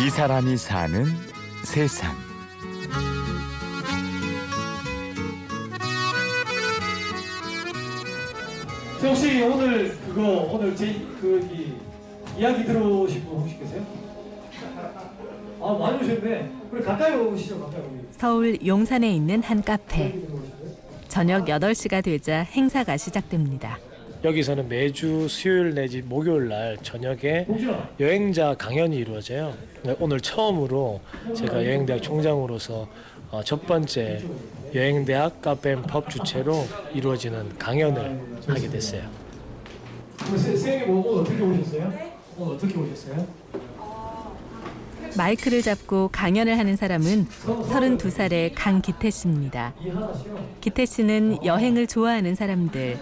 이 사람이 사는 세상. 혹시 오늘 그거 오늘 제그 이야기 들어오신 분 혹시 계세요? 아 많이 오셨네. 우리 가까이 오시죠 가까이 오시. 서울 용산에 있는 한 카페. 저녁 8시가 되자 행사가 시작됩니다. 여기서는 매주 수요일 내지 목요일 날 저녁에. 여행자 강연이 이루어져요. 네, 오늘 처음으로 제가 여행대학 총장으로서 어, 첫 번째 여행대학 카페앤펍 주최로 이루어지는 강연을 하게 됐어요. 선생님 오늘 어떻게 오셨어요? 오늘 어떻게 오셨어요? 마이크를 잡고 강연을 하는 사람은 32살의 강기태 씨입니다. 기태 씨는 여행을 좋아하는 사람들,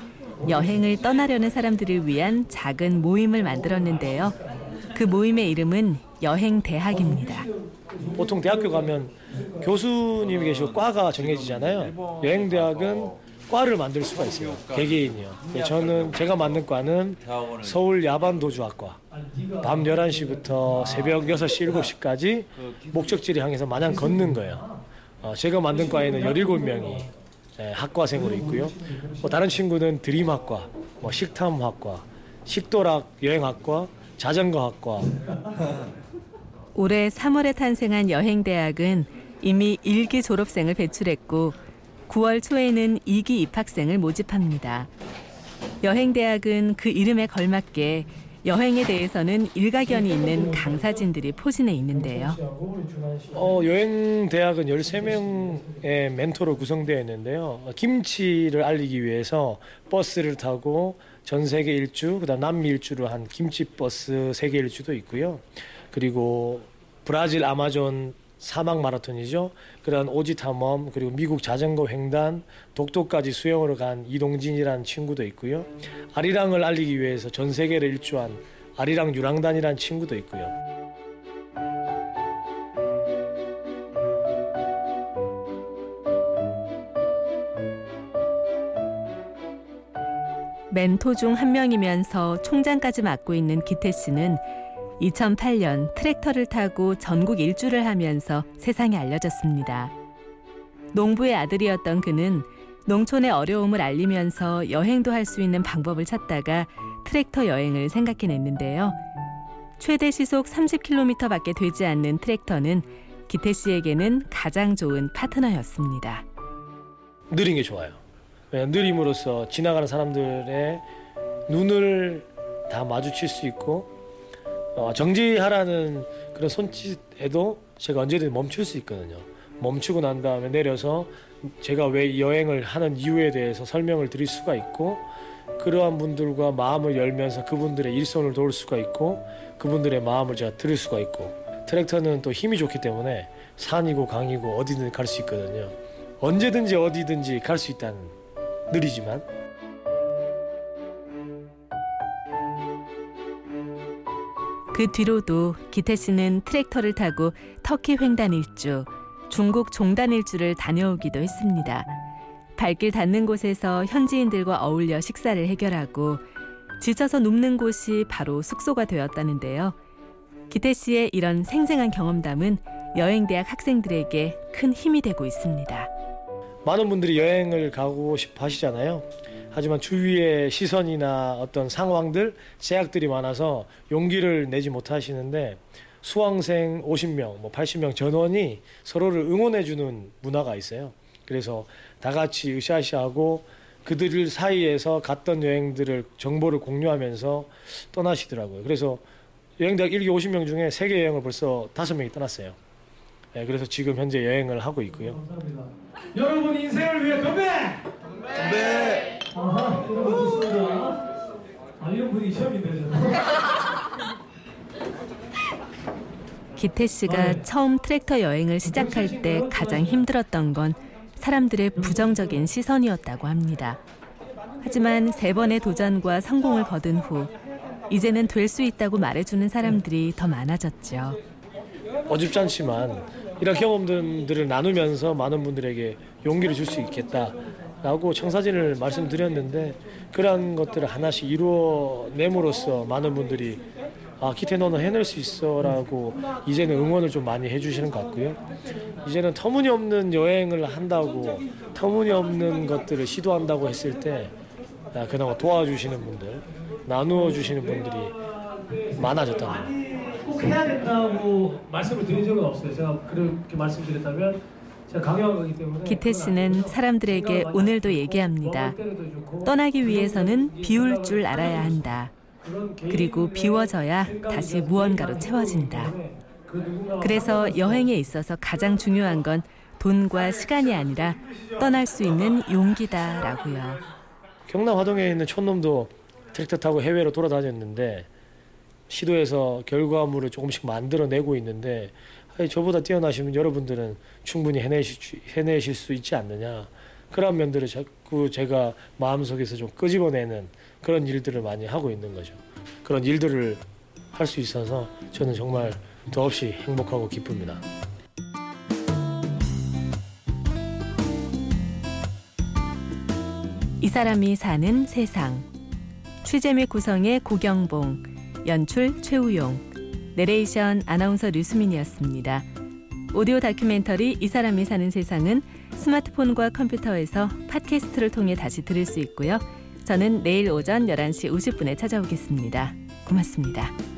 여행을 떠나려는 사람들을 위한 작은 모임을 만들었는데요. 그 모임의 이름은 여행 대학입니다. 보통 대학교 가면 교수님이 계시고 과가 정해지잖아요. 여행 대학은 과를 만들 수가 있어요. 개개인이요. 저는 제가 만든 과는 서울 야반도주학과. 밤 11시부터 새벽 6시, 7시까지 목적지를 향해서 마냥 걷는 거예요. 어, 제가 만든 과에는 17명이 예, 학과생으로 있고요. 뭐 다른 친구는 드림학과, 뭐 식탐학과, 식도락 여행학과, 자전거학과, 올해 3월에 탄생한 여행대학은 이미 1기 졸업생을 배출했고 9월 초에는 2기 입학생을 모집합니다. 여행대학은 그 이름에 걸맞게 여행에 대해서는 일가견이 있는 강사진들이 포진해 있는데요. 어, 여행 대학은 13명의 멘토로 구성되어 있는데요. 어, 김치를 알리기 위해서 버스를 타고 전 세계 일주, 그다음 남미 일주로 한 김치 버스 세계 일주도 있고요. 그리고 브라질 아마존 사막 마라톤이죠. 그런 오지 탐험 그리고 미국 자전거 횡단 독도까지 수영으로 간 이동진이라는 친구도 있고요. 아리랑을 알리기 위해서 전 세계를 일주한 아리랑 유랑단이라는 친구도 있고요. 멘토 중 한 명이면서 총장까지 맡고 있는 기태 씨는 2008년 트랙터를 타고 전국 일주를 하면서 세상에 알려졌습니다. 농부의 아들이었던 그는 농촌의 어려움을 알리면서 여행도 할 수 있는 방법을 찾다가 트랙터 여행을 생각해냈는데요. 최대 시속 30km밖에 되지 않는 트랙터는 기태 씨에게는 가장 좋은 파트너였습니다. 느린 게 좋아요. 왜냐면 느림으로써 지나가는 사람들의 눈을 다 마주칠 수 있고 어, 정지하라는 그런 손짓에도 제가 언제든 멈출 수 있거든요. 멈추고 난 다음에 내려서 제가 왜이 여행을 하는 이유에 대해서 설명을 드릴 수가 있고 그러한 분들과 마음을 열면서 그분들의 일손을 도울 수가 있고 그분들의 마음을 제가 들을 수가 있고 트랙터는 또 힘이 좋기 때문에 산이고 강이고 어디든 갈 수 있거든요. 언제든지 어디든지 갈 수 있다는 느리지만 그 뒤로도 기태 씨는 트랙터를 타고 터키 횡단 일주, 중국 종단 일주를 다녀오기도 했습니다. 발길 닿는 곳에서 현지인들과 어울려 식사를 해결하고 지쳐서 눕는 곳이 바로 숙소가 되었다는데요. 기태 씨의 이런 생생한 경험담은 여행대학 학생들에게 큰 힘이 되고 있습니다. 많은 분들이 여행을 가고 싶어 하시잖아요. 하지만 주위의 시선이나 어떤 상황들, 제약들이 많아서 용기를 내지 못하시는데 수강생 50명, 뭐 80명 전원이 서로를 응원해주는 문화가 있어요. 그래서 다 같이 으쌰으쌰하고 그들 사이에서 갔던 여행들을 정보를 공유하면서 떠나시더라고요. 그래서 여행대학 1기 50명 중에 세계 여행을 벌써 5명이 떠났어요. 네, 그래서 지금 현재 여행을 하고 있고요. 감사합니다. 여러분 인생을 위해 건배! 건배! 아하, 여러분 좋습니다. 아 이런 분위기 처음인데 저는. 기태 씨가 처음 트랙터 여행을 시작할 때 가장 힘들었던 건 사람들의 부정적인 시선이었다고 합니다. 하지만 세 번의 도전과 성공을 거둔 후 이제는 될 수 있다고 말해주는 사람들이 더 많아졌죠. 어줍지 않지만 이런 경험들을 나누면서 많은 분들에게 용기를 줄 수 있겠다 라고 청사진을 말씀드렸는데 그러한 것들을 하나씩 이루어냄으로써 많은 분들이 아 기태 너는 해낼 수 있어라고 이제는 응원을 좀 많이 해주시는 것 같고요. 이제는 터무니없는 여행을 한다고 터무니없는 것들을 시도한다고 했을 때 아, 그나마 도와주시는 분들 나누어 주시는 분들이 많아졌다는 거. 꼭 해야 된다고 말씀을 드린 적은 없어요. 제가 그렇게 말씀드렸다면 기 기태 씨는 사람들에게 오늘도 얘기합니다. 떠나기 위해서는 비울 줄 알아야 한다. 그리고 비워져야 다시 무언가로 채워진다. 그래서 여행에 있어서 가장 중요한 건 돈과 시간이 아니라 떠날 수 있는 용기다라고요. 경남 화동에 있는 촌놈도 트랙터 타고 해외로 돌아다녔는데 시도해서 결과물을 조금씩 만들어내고 있는데 아니, 저보다 뛰어나시면 여러분들은 충분히 해내실, 수- 해내실 수 있지 않느냐. 그런 면들을 자꾸 제가 마음속에서 좀 끄집어내는 그런 일들을 많이 하고 있는 거죠. 그런 일들을 할 수 있어서 저는 정말 더없이 행복하고 기쁩니다. 이 사람이 사는 세상. 취재 및 구성의 고경봉, 연출 최우용, 내레이션 아나운서 류수민이었습니다. 오디오 다큐멘터리 이 사람이 사는 세상은 스마트폰과 컴퓨터에서 팟캐스트를 통해 다시 들을 수 있고요. 저는 내일 오전 11시 50분에 찾아오겠습니다. 고맙습니다.